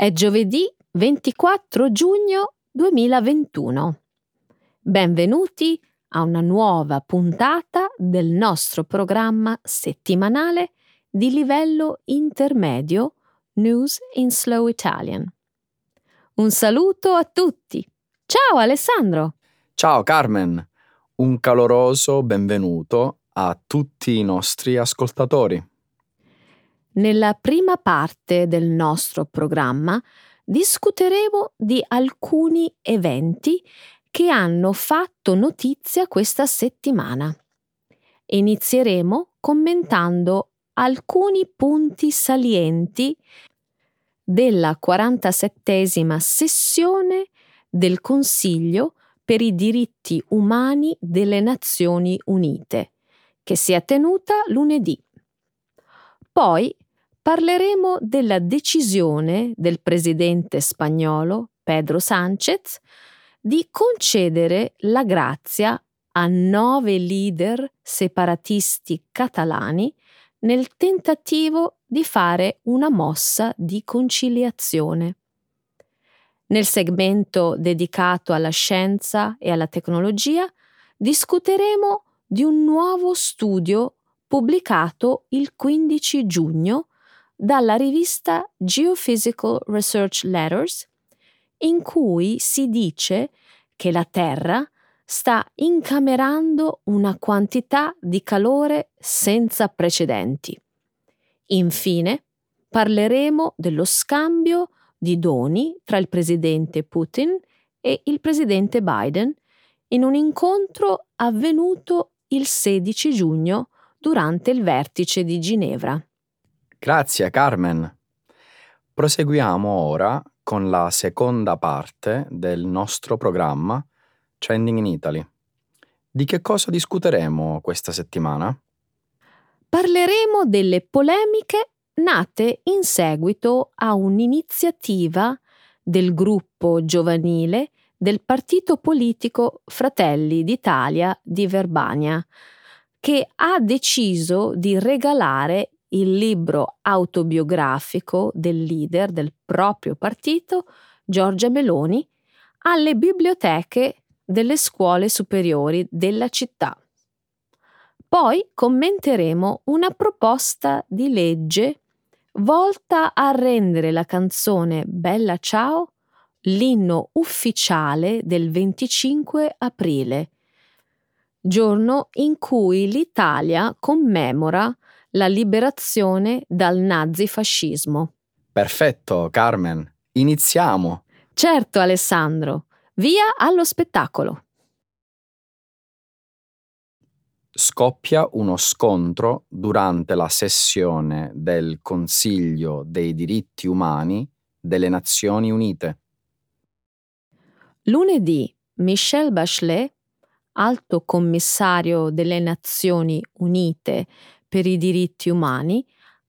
È giovedì 24 giugno 2021. Benvenuti a una nuova puntata del nostro programma settimanale di livello intermedio News in Slow Italian. Un saluto a tutti. Ciao Alessandro. Ciao Carmen. Un caloroso benvenuto a tutti i nostri ascoltatori. Nella prima parte del nostro programma discuteremo di alcuni eventi che hanno fatto notizia questa settimana. Inizieremo commentando alcuni punti salienti della 47 sessione del Consiglio per i diritti umani delle Nazioni Unite, che si è tenuta lunedì. Poi parleremo della decisione del presidente spagnolo Pedro Sánchez di concedere la grazia a nove leader separatisti catalani nel tentativo di fare una mossa di conciliazione. Nel segmento dedicato alla scienza e alla tecnologia discuteremo di un nuovo studio pubblicato il 15 giugno dalla rivista Geophysical Research Letters, in cui si dice che la Terra sta incamerando una quantità di calore senza precedenti. Infine, parleremo dello scambio di doni tra il presidente Putin e il presidente Biden in un incontro avvenuto il 16 giugno durante il vertice di Ginevra. Grazie Carmen. Proseguiamo ora con la seconda parte del nostro programma Trending in Italy. Di che cosa discuteremo questa settimana? Parleremo delle polemiche nate in seguito a un'iniziativa del gruppo giovanile del partito politico Fratelli d'Italia di Verbania, che ha deciso di regalare il libro autobiografico del leader del proprio partito, Giorgia Meloni, alle biblioteche delle scuole superiori della città. Poi commenteremo una proposta di legge volta a rendere la canzone Bella Ciao l'inno ufficiale del 25 aprile, giorno in cui l'Italia commemora la liberazione dal nazifascismo. Perfetto, Carmen. Iniziamo. Certo, Alessandro. Via allo spettacolo. Scoppia uno scontro durante la sessione del Consiglio dei diritti umani delle Nazioni Unite. Lunedì Michelle Bachelet, alto commissario delle Nazioni Unite per i diritti umani,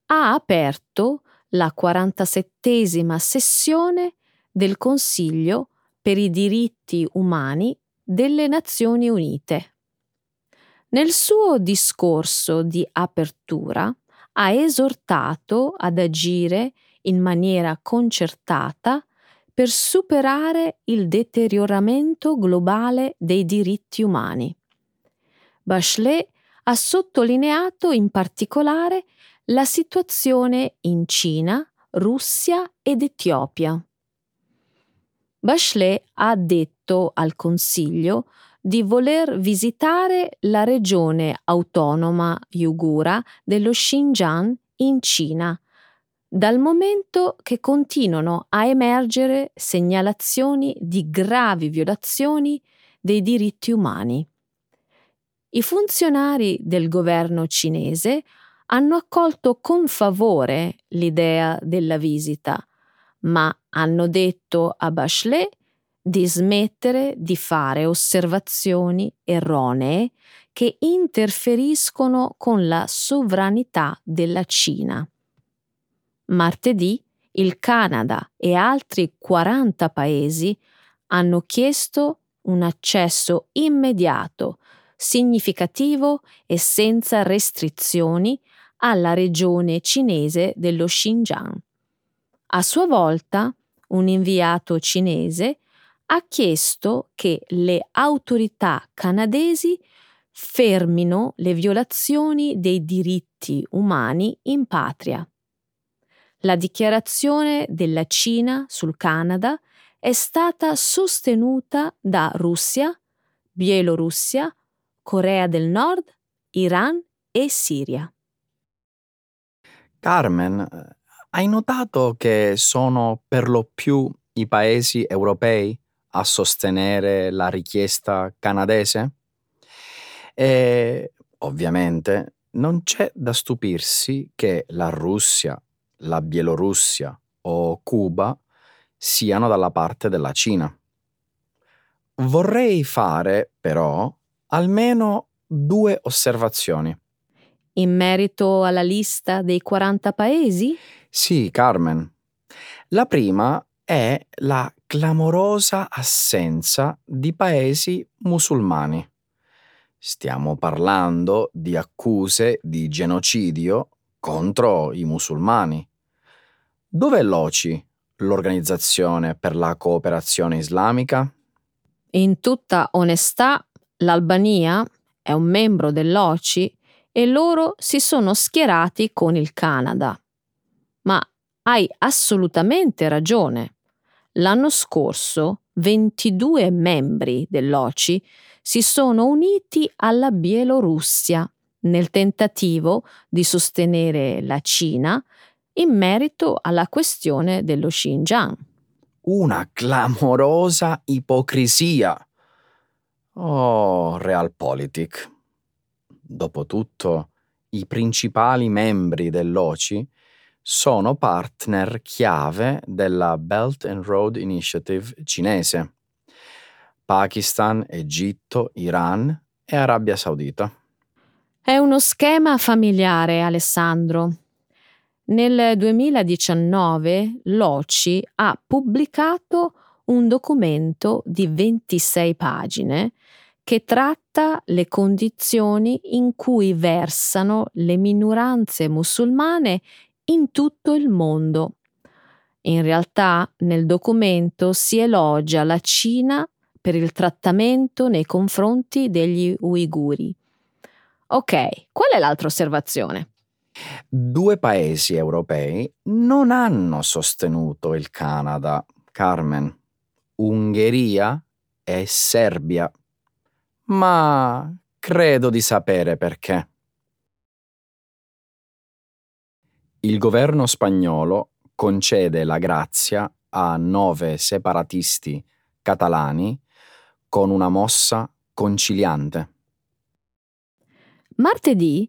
ha aperto la 47 sessione del Consiglio per i diritti umani delle Nazioni Unite. Nel suo discorso di apertura ha esortato ad agire in maniera concertata per superare il deterioramento globale dei diritti umani. Bachelet ha sottolineato in particolare la situazione in Cina, Russia ed Etiopia. Bachelet ha detto al Consiglio di voler visitare la regione autonoma Uigura dello Xinjiang in Cina, dal momento che continuano a emergere segnalazioni di gravi violazioni dei diritti umani. I funzionari del governo cinese hanno accolto con favore l'idea della visita, ma hanno detto a Bachelet di smettere di fare osservazioni erronee che interferiscono con la sovranità della Cina. Martedì il Canada e altri 40 paesi hanno chiesto un accesso immediato significativo e senza restrizioni alla regione cinese dello Xinjiang. A sua volta, un inviato cinese, ha chiesto che le autorità canadesi fermino le violazioni dei diritti umani in patria. La dichiarazione della Cina sul Canada è stata sostenuta da Russia, Bielorussia, Corea del Nord, Iran e Siria. Carmen, hai notato che sono per lo più i paesi europei a sostenere la richiesta canadese? E ovviamente non c'è da stupirsi che la Russia, la Bielorussia o Cuba siano dalla parte della Cina. Vorrei fare, però, almeno due osservazioni. In merito alla lista dei 40 paesi? Sì, Carmen. La prima è la clamorosa assenza di paesi musulmani. Stiamo parlando di accuse di genocidio contro i musulmani. Dov'è l'OCI, l'Organizzazione per la cooperazione islamica? In tutta onestà, l'Albania è un membro dell'OCI e loro si sono schierati con il Canada. Ma hai assolutamente ragione. L'anno scorso 22 membri dell'OCI si sono uniti alla Bielorussia nel tentativo di sostenere la Cina in merito alla questione dello Xinjiang. Una clamorosa ipocrisia. Oh, Realpolitik. Dopotutto, i principali membri dell'OCI sono partner chiave della Belt and Road Initiative cinese. Pakistan, Egitto, Iran e Arabia Saudita. È uno schema familiare, Alessandro. Nel 2019 l'OCI ha pubblicato un documento di 26 pagine che tratta le condizioni in cui versano le minoranze musulmane in tutto il mondo. In realtà nel documento si elogia la Cina per il trattamento nei confronti degli uiguri. Ok, qual è l'altra osservazione? Due paesi europei non hanno sostenuto il Canada, Carmen. Ungheria e Serbia. Ma credo di sapere perché. Il governo spagnolo concede la grazia a nove separatisti catalani con una mossa conciliante. Martedì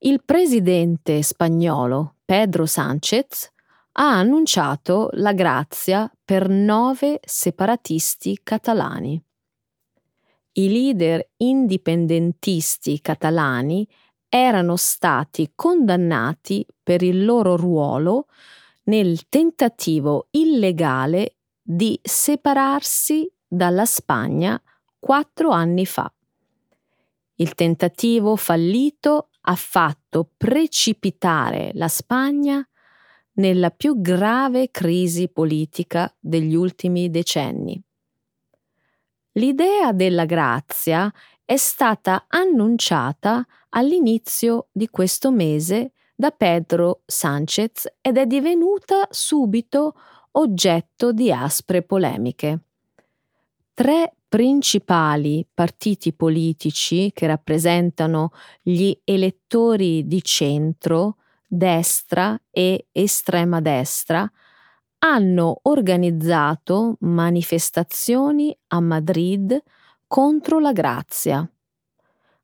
il presidente spagnolo Pedro Sánchez ha annunciato la grazia per nove separatisti catalani. I leader indipendentisti catalani erano stati condannati per il loro ruolo nel tentativo illegale di separarsi dalla Spagna quattro anni fa. Il tentativo fallito ha fatto precipitare la Spagna nella più grave crisi politica degli ultimi decenni. L'idea della grazia è stata annunciata all'inizio di questo mese da Pedro Sánchez ed è divenuta subito oggetto di aspre polemiche. Tre principali partiti politici che rappresentano gli elettori di centro, destra e estrema destra hanno organizzato manifestazioni a Madrid contro la grazia.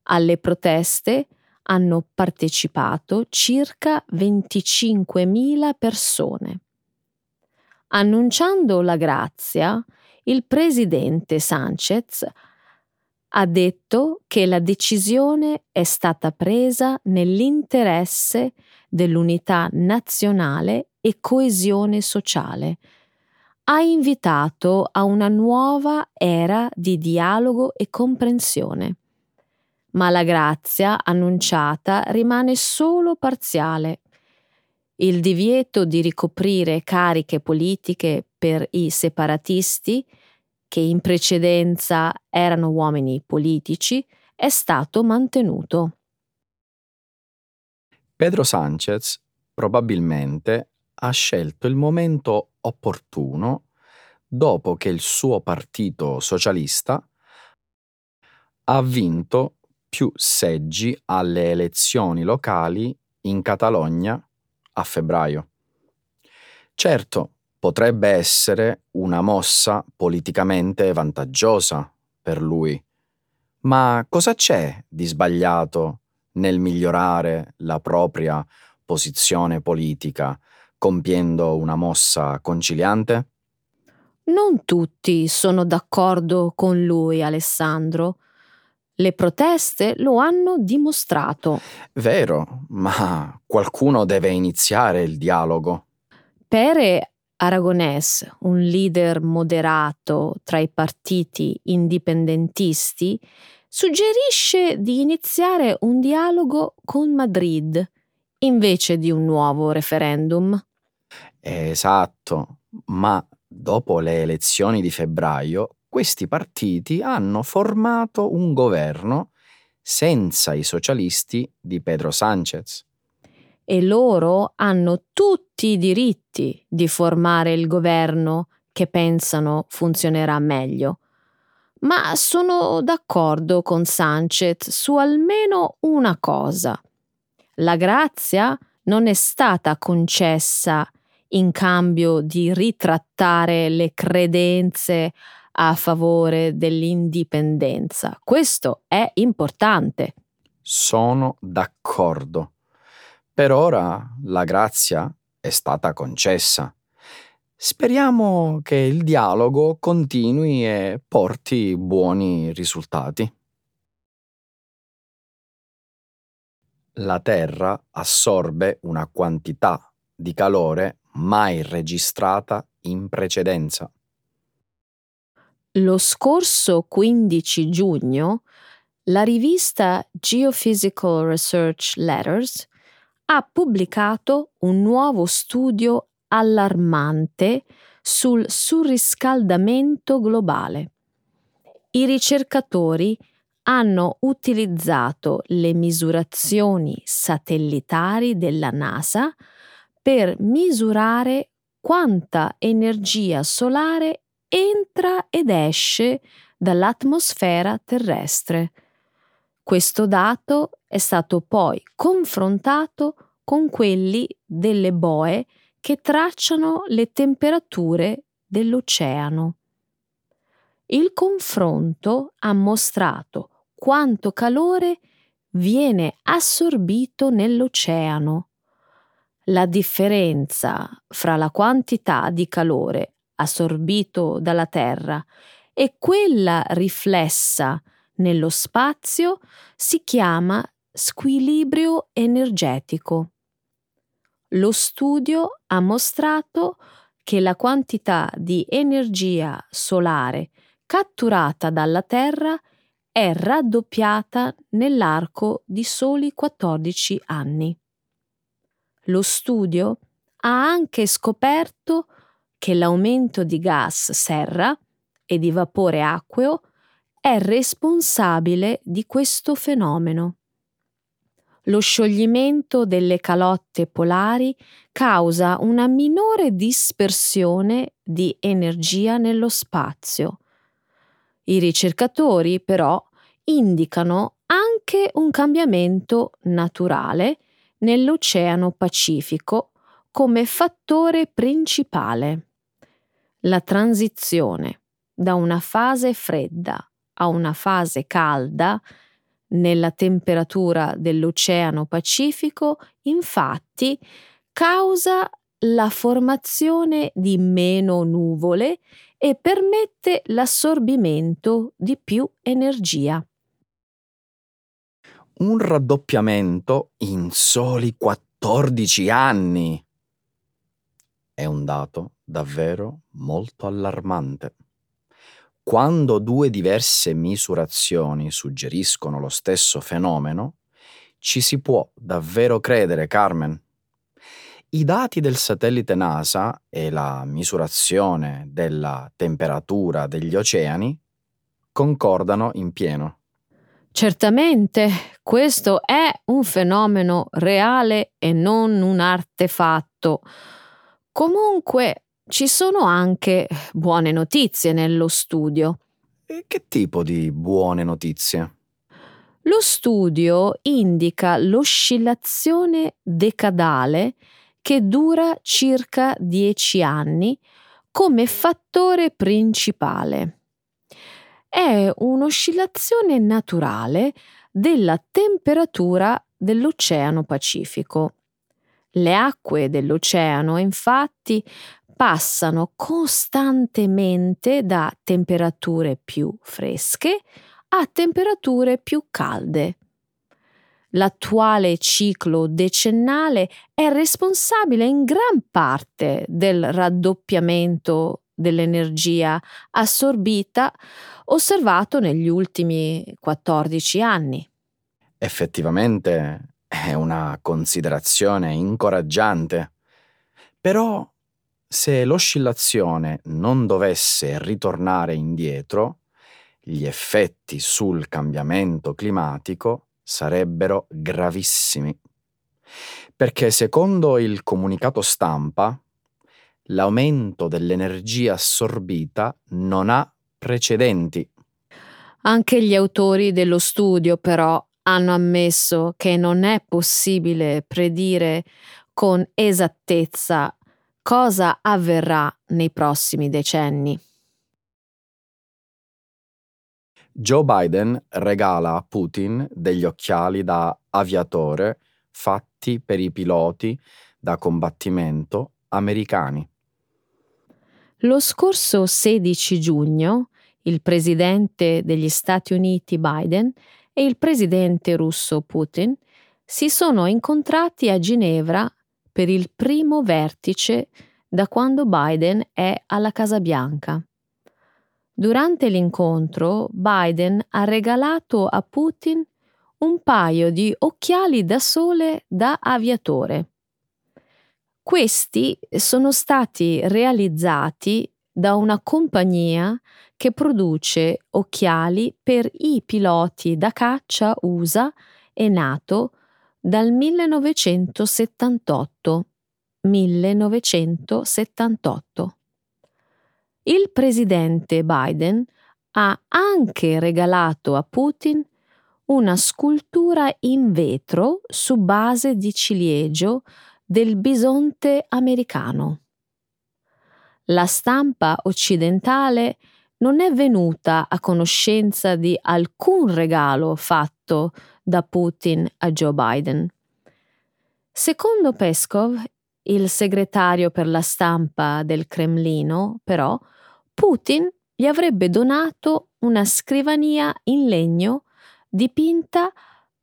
Alle proteste hanno partecipato circa 25.000 persone. Annunciando la grazia, il presidente Sanchez ha detto che la decisione è stata presa nell'interesse dell'unità nazionale e coesione sociale. Ha invitato a una nuova era di dialogo e comprensione. Ma la grazia annunciata rimane solo parziale. il divieto di ricoprire cariche politiche per i separatisti, che in precedenza erano uomini politici, è stato mantenuto. Pedro Sanchez probabilmente ha scelto il momento opportuno dopo che il suo partito socialista ha vinto più seggi alle elezioni locali in Catalogna a febbraio. Certo, potrebbe essere una mossa politicamente vantaggiosa per lui, ma cosa c'è di sbagliato nel migliorare la propria posizione politica compiendo una mossa conciliante? Non tutti sono d'accordo con lui, Alessandro. Le proteste lo hanno dimostrato. Vero, ma qualcuno deve iniziare il dialogo. Pere Aragonés, un leader moderato tra i partiti indipendentisti, suggerisce di iniziare un dialogo con Madrid invece di un nuovo referendum. Esatto, ma dopo le elezioni di febbraio questi partiti hanno formato un governo senza i socialisti di Pedro Sánchez. E loro hanno tutti i diritti di formare il governo che pensano funzionerà meglio ma sono d'accordo con Sanchez su almeno una cosa. La grazia non è stata concessa in cambio di ritrattare le credenze a favore dell'indipendenza. Questo è importante. Sono d'accordo. Per ora la grazia è stata concessa. Speriamo che il dialogo continui e porti buoni risultati. La Terra assorbe una quantità di calore mai registrata in precedenza. Lo scorso 15 giugno la rivista Geophysical Research Letters ha pubblicato un nuovo studio allarmante sul surriscaldamento globale. I ricercatori hanno utilizzato le misurazioni satellitari della NASA per misurare quanta energia solare entra ed esce dall'atmosfera terrestre. Questo dato è stato poi confrontato con quelli delle boe che tracciano le temperature dell'oceano. Il confronto ha mostrato quanto calore viene assorbito nell'oceano. La differenza fra la quantità di calore assorbito dalla Terra e quella riflessa nello spazio si chiama squilibrio energetico lo studio ha mostrato che la quantità di energia solare catturata dalla Terra è raddoppiata nell'arco di soli 14 anni. Lo studio ha anche scoperto che l'aumento di gas serra e di vapore acqueo è responsabile di questo fenomeno lo scioglimento delle calotte polari causa una minore dispersione di energia nello spazio. I ricercatori però indicano anche un cambiamento naturale nell'Oceano Pacifico come fattore principale. La transizione da una fase fredda a una fase calda nella temperatura dell'Oceano Pacifico, infatti, causa la formazione di meno nuvole e permette l'assorbimento di più energia. Un raddoppiamento in soli 14 anni. È un dato davvero molto allarmante. Quando due diverse misurazioni suggeriscono lo stesso fenomeno, ci si può davvero credere, Carmen. I dati del satellite NASA e la misurazione della temperatura degli oceani concordano in pieno. Certamente, questo è un fenomeno reale e non un artefatto. Comunque ci sono anche buone notizie nello studio. E che tipo di buone notizie? Lo studio indica l'oscillazione decadale che dura circa 10 anni come fattore principale. È un'oscillazione naturale della temperatura dell'Oceano Pacifico. Le acque dell'oceano infatti passano costantemente da temperature più fresche a temperature più calde. L'attuale ciclo decennale è responsabile in gran parte del raddoppiamento dell'energia assorbita osservato negli ultimi 14 anni. Effettivamente è una considerazione incoraggiante. Però se l'oscillazione non dovesse ritornare indietro, gli effetti sul cambiamento climatico sarebbero gravissimi. Perché secondo il comunicato stampa, l'aumento dell'energia assorbita non ha precedenti. Anche gli autori dello studio però hanno ammesso che non è possibile predire con esattezza cosa avverrà nei prossimi decenni. Joe Biden regala a Putin degli occhiali da aviatore fatti per i piloti da combattimento americani. Lo scorso 16 giugno il presidente degli Stati Uniti Biden e il presidente russo Putin si sono incontrati a Ginevra per il primo vertice da quando Biden è alla Casa Bianca. Durante l'incontro Biden ha regalato a Putin un paio di occhiali da sole da aviatore. Questi sono stati realizzati da una compagnia che produce occhiali per i piloti da caccia USA e NATO dal 1978. 1978. Il presidente Biden ha anche regalato a Putin una scultura in vetro su base di ciliegio del bisonte americano. La stampa occidentale non è venuta a conoscenza di alcun regalo fatto da Putin a Joe Biden. Secondo Peskov, il segretario per la stampa del Cremlino, però, Putin gli avrebbe donato una scrivania in legno dipinta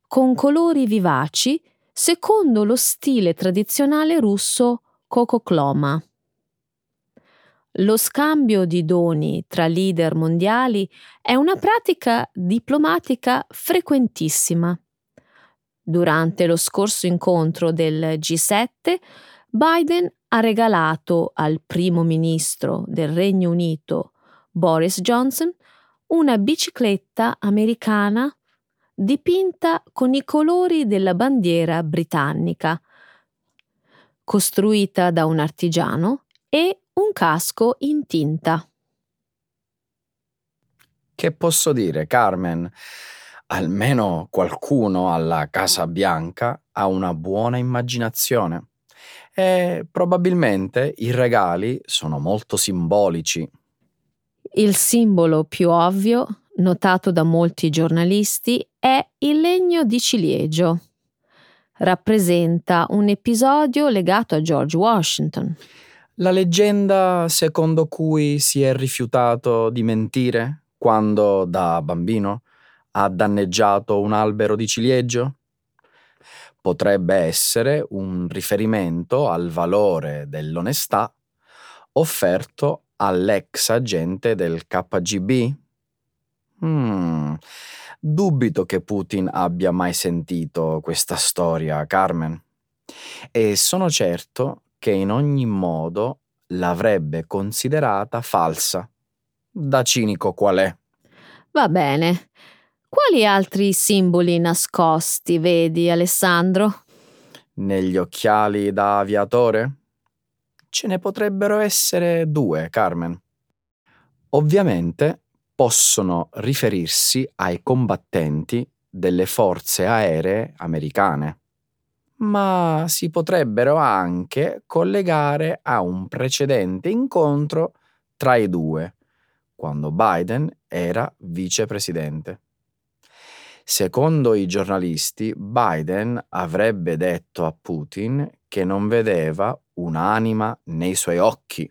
con colori vivaci secondo lo stile tradizionale russo Kokokloma. Lo scambio di doni tra leader mondiali è una pratica diplomatica frequentissima. Durante lo scorso incontro del G7, Biden ha regalato al primo ministro del Regno Unito, Boris Johnson, una bicicletta americana dipinta con i colori della bandiera britannica, costruita da un artigiano, e un casco in tinta. Che posso dire, Carmen? Almeno qualcuno alla Casa Bianca ha una buona immaginazione e probabilmente i regali sono molto simbolici. Il simbolo più ovvio, notato da molti giornalisti, è il legno di ciliegio. Rappresenta un episodio legato a George Washington. La leggenda secondo cui si è rifiutato di mentire quando da bambino ha danneggiato un albero di ciliegio? potrebbe essere un riferimento al valore dell'onestà offerto all'ex agente del KGB? Hmm, dubito che Putin abbia mai sentito questa storia, Carmen. E sono certo che in ogni modo l'avrebbe considerata falsa. Da cinico qual è. Va bene. Quali altri simboli nascosti vedi, Alessandro? Negli occhiali da aviatore? Ce ne potrebbero essere due, Carmen. Ovviamente possono riferirsi ai combattenti delle forze aeree americane, ma si potrebbero anche collegare a un precedente incontro tra i due, quando Biden era vicepresidente. Secondo i giornalisti, Biden avrebbe detto a Putin che non vedeva un'anima nei suoi occhi.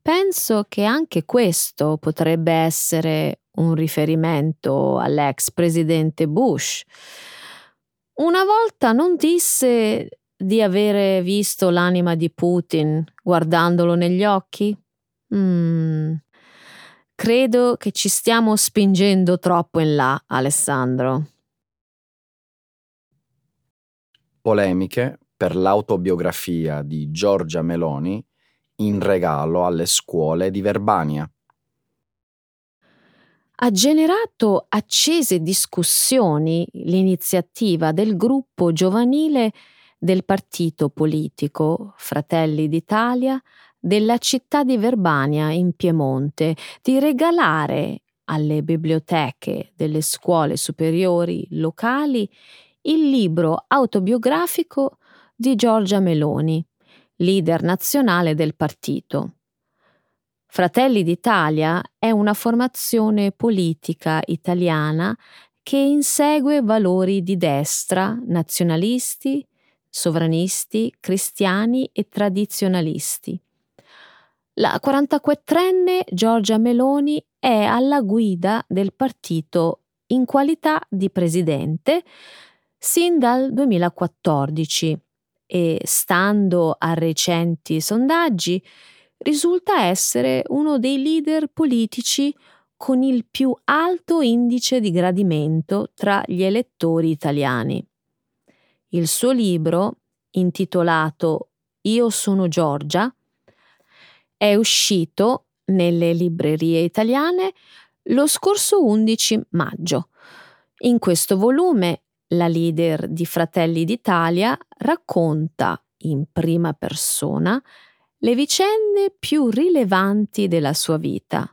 Penso che anche questo potrebbe essere un riferimento all'ex presidente Bush. Una volta non disse di avere visto l'anima di Putin guardandolo negli occhi? Mm. Credo che ci stiamo spingendo troppo in là, Alessandro. Polemiche per l'autobiografia di Giorgia Meloni in regalo alle scuole di Verbania. Ha generato accese discussioni l'iniziativa del gruppo giovanile del partito politico Fratelli d'Italia della città di Verbania in Piemonte di regalare alle biblioteche delle scuole superiori locali il libro autobiografico di Giorgia Meloni, leader nazionale del partito. Fratelli d'Italia è una formazione politica italiana che insegue valori di destra, nazionalisti, sovranisti, cristiani e tradizionalisti. La 44enne Giorgia Meloni è alla guida del partito in qualità di presidente sin dal 2014 e, stando a recenti sondaggi, risulta essere uno dei leader politici con il più alto indice di gradimento tra gli elettori italiani. Il suo libro, intitolato Io sono Giorgia, è uscito nelle librerie italiane lo scorso 11 maggio. In questo volume la leader di Fratelli d'Italia racconta in prima persona le vicende più rilevanti della sua vita,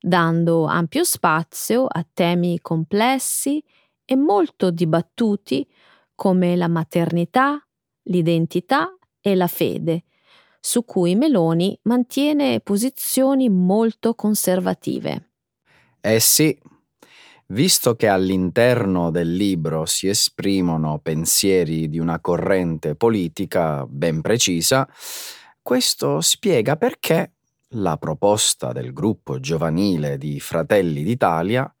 dando ampio spazio a temi complessi e molto dibattuti come la maternità, l'identità e la fede, su cui Meloni mantiene posizioni molto conservative. Eh sì, visto che all'interno del libro si esprimono pensieri di una corrente politica ben precisa, questo spiega perché la proposta del gruppo giovanile di Fratelli d'Italia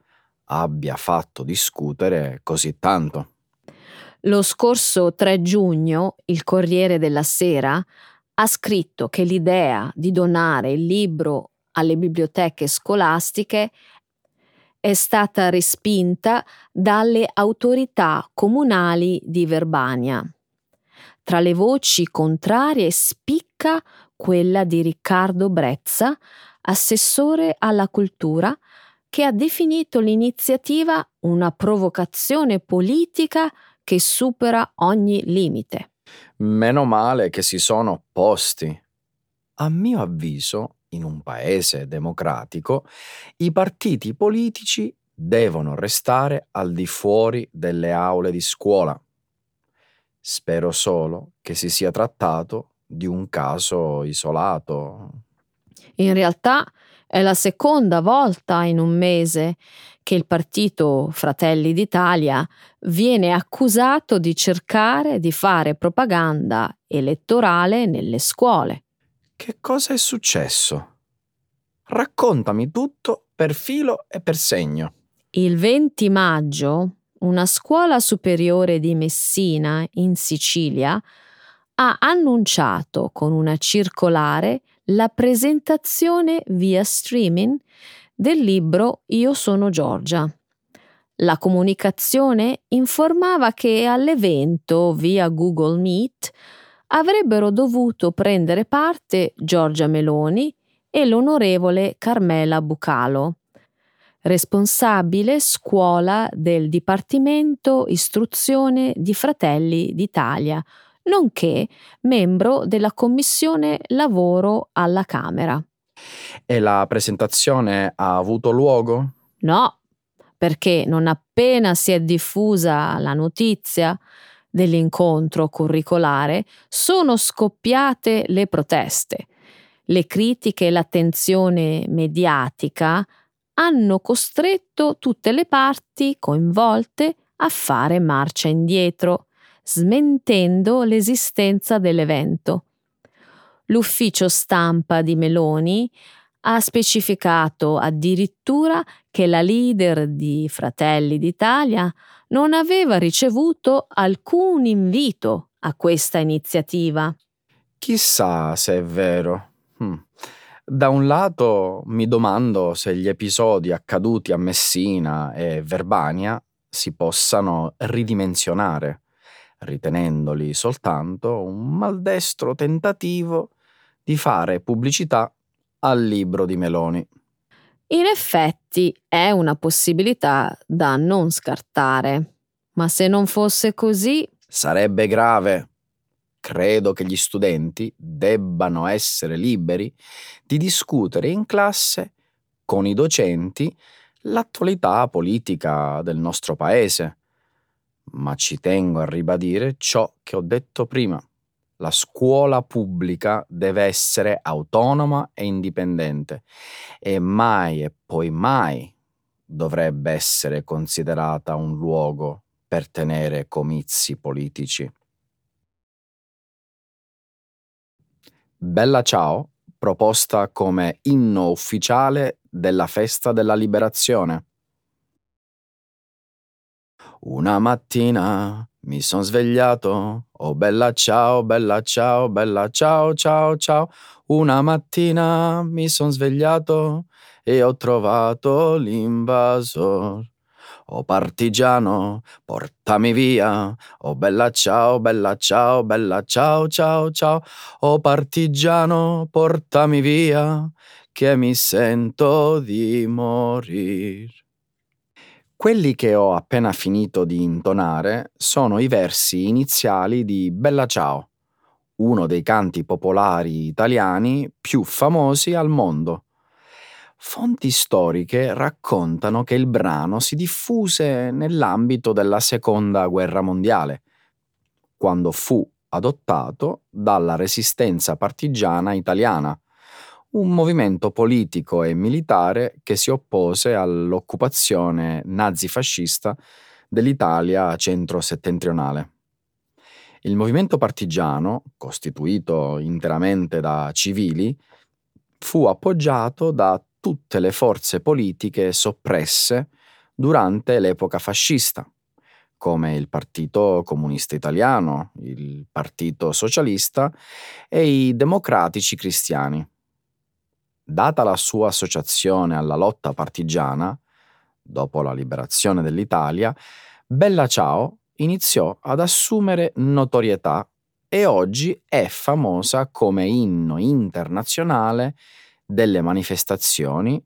abbia fatto discutere così tanto. Lo scorso 3 giugno il Corriere della Sera ha scritto che l'idea di donare il libro alle biblioteche scolastiche è stata respinta dalle autorità comunali di Verbania. Tra le voci contrarie spicca quella di Riccardo Brezza, assessore alla cultura, che ha definito l'iniziativa una provocazione politica che supera ogni limite. Meno male che si sono opposti. A mio avviso, in un paese democratico, i partiti politici devono restare al di fuori delle aule di scuola. Spero solo che si sia trattato di un caso isolato. In realtà è la seconda volta in un mese che il partito Fratelli d'Italia viene accusato di cercare di fare propaganda elettorale nelle scuole. Che cosa è successo? Raccontami tutto per filo e per segno. Il 20 maggio una scuola superiore di Messina, in Sicilia, ha annunciato con una circolare la presentazione via streaming del libro Io sono Giorgia. La comunicazione informava che all'evento via Google Meet avrebbero dovuto prendere parte Giorgia Meloni e l'onorevole Carmela Bucalo, responsabile scuola del Dipartimento Istruzione di Fratelli d'Italia, nonché membro della Commissione Lavoro alla Camera. E la presentazione ha avuto luogo? No, perché non appena si è diffusa la notizia dell'incontro curricolare, sono scoppiate le proteste. Le critiche e l'attenzione mediatica hanno costretto tutte le parti coinvolte a fare marcia indietro, smentendo l'esistenza dell'evento. L'ufficio stampa di Meloni ha specificato addirittura che la leader di Fratelli d'Italia non aveva ricevuto alcun invito a questa iniziativa. Chissà se è vero. Hm. Da un lato mi domando se gli episodi accaduti a Messina e Verbania si possano ridimensionare, ritenendoli soltanto un maldestro tentativo di fare pubblicità al libro di Meloni. In effetti è una possibilità da non scartare, ma se non fosse così... Sarebbe grave. Credo che gli studenti debbano essere liberi di discutere in classe con i docenti l'attualità politica del nostro paese. Ma ci tengo a ribadire ciò che ho detto prima. La scuola pubblica deve essere autonoma e indipendente e mai e poi mai dovrebbe essere considerata un luogo per tenere comizi politici. Bella Ciao, proposta come inno ufficiale della festa della liberazione. Una mattina mi son svegliato, oh bella ciao, bella ciao, bella ciao, ciao, ciao. Una mattina mi son svegliato e ho trovato l'invasor. Oh partigiano, portami via. Oh bella ciao, bella ciao, bella ciao, ciao, ciao. Oh partigiano, portami via, che mi sento di morir. Quelli che ho appena finito di intonare sono i versi iniziali di Bella Ciao, uno dei canti popolari italiani più famosi al mondo. Fonti storiche raccontano che il brano si diffuse nell'ambito della Seconda Guerra Mondiale, quando fu adottato dalla resistenza partigiana italiana, un movimento politico e militare che si oppose all'occupazione nazifascista dell'Italia centro-settentrionale. Il movimento partigiano, costituito interamente da civili, fu appoggiato da tutte le forze politiche soppresse durante l'epoca fascista, come il Partito Comunista Italiano, il Partito Socialista e i Democratici Cristiani. Data la sua associazione alla lotta partigiana, dopo la liberazione dell'Italia, Bella Ciao iniziò ad assumere notorietà e oggi è famosa come inno internazionale delle manifestazioni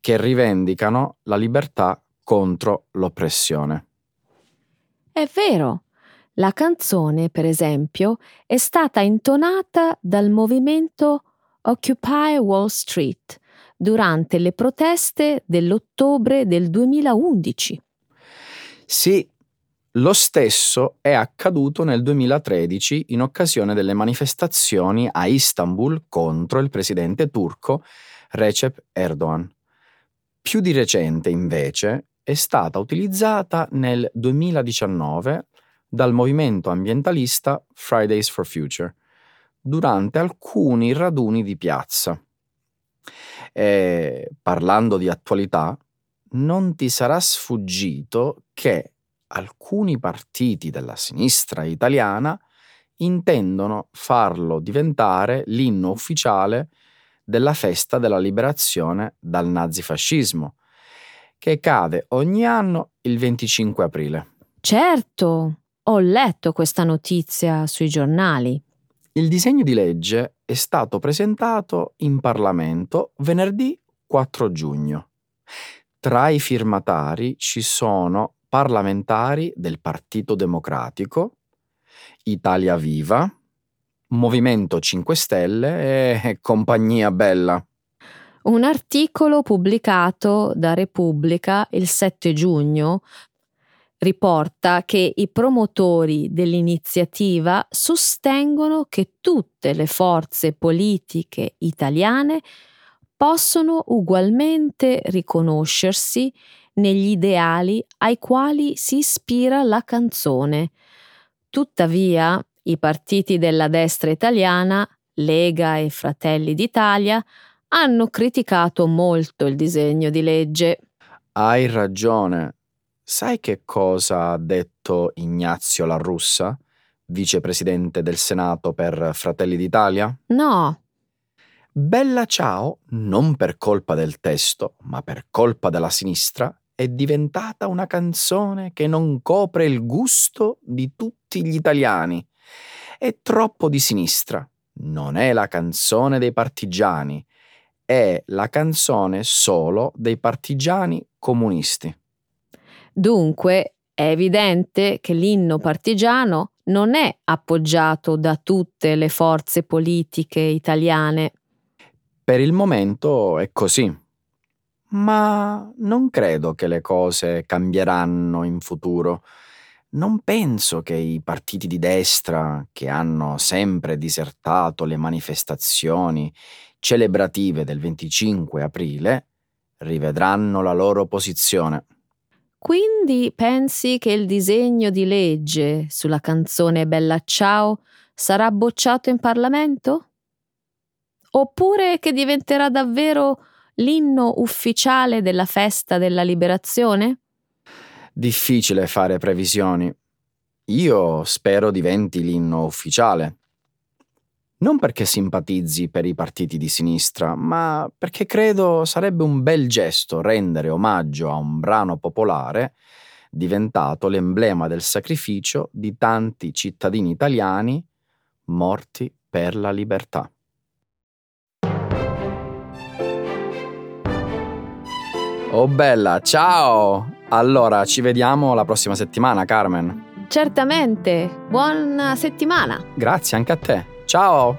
che rivendicano la libertà contro l'oppressione. È vero. La canzone, per esempio, è stata intonata dal movimento Occupy Wall Street durante le proteste dell'ottobre del 2011. Sì, lo stesso è accaduto nel 2013 in occasione delle manifestazioni a Istanbul contro il presidente turco Recep Erdogan. Più di recente, invece, è stata utilizzata nel 2019 dal movimento ambientalista Fridays for Future durante alcuni raduni di piazza. E parlando di attualità, non ti sarà sfuggito che alcuni partiti della sinistra italiana intendono farlo diventare l'inno ufficiale della festa della liberazione dal nazifascismo, che cade ogni anno il 25 aprile. Certo, ho letto questa notizia sui giornali. Il disegno di legge è stato presentato in Parlamento venerdì 4 giugno. Tra i firmatari ci sono parlamentari del Partito Democratico, Italia Viva, Movimento 5 Stelle e compagnia bella. Un articolo pubblicato da Repubblica il 7 giugno riporta che i promotori dell'iniziativa sostengono che tutte le forze politiche italiane possono ugualmente riconoscersi negli ideali ai quali si ispira la canzone. Tuttavia, i partiti della destra italiana, Lega e Fratelli d'Italia, hanno criticato molto il disegno di legge. Hai ragione. Sai che cosa ha detto Ignazio La Russa, vicepresidente del Senato per Fratelli d'Italia? No. Bella ciao, non per colpa del testo, ma per colpa della sinistra, è diventata una canzone che non copre il gusto di tutti gli italiani. È troppo di sinistra. Non è la canzone dei partigiani, è la canzone solo dei partigiani comunisti. Dunque è evidente che l'inno partigiano non è appoggiato da tutte le forze politiche italiane. Per il momento è così ma non credo che le cose cambieranno in futuro. Non penso che i partiti di destra, che hanno sempre disertato le manifestazioni celebrative del 25 aprile, rivedranno la loro posizione. Quindi pensi che il disegno di legge sulla canzone Bella Ciao sarà bocciato in Parlamento? Oppure che diventerà davvero l'inno ufficiale della festa della liberazione? Difficile fare previsioni. Io spero diventi l'inno ufficiale. Non perché simpatizzi per i partiti di sinistra, ma perché credo sarebbe un bel gesto rendere omaggio a un brano popolare diventato l'emblema del sacrificio di tanti cittadini italiani morti per la libertà. Oh bella, ciao! Allora, ci vediamo la prossima settimana, Carmen. Certamente, buona settimana. Grazie anche a te. Ciao!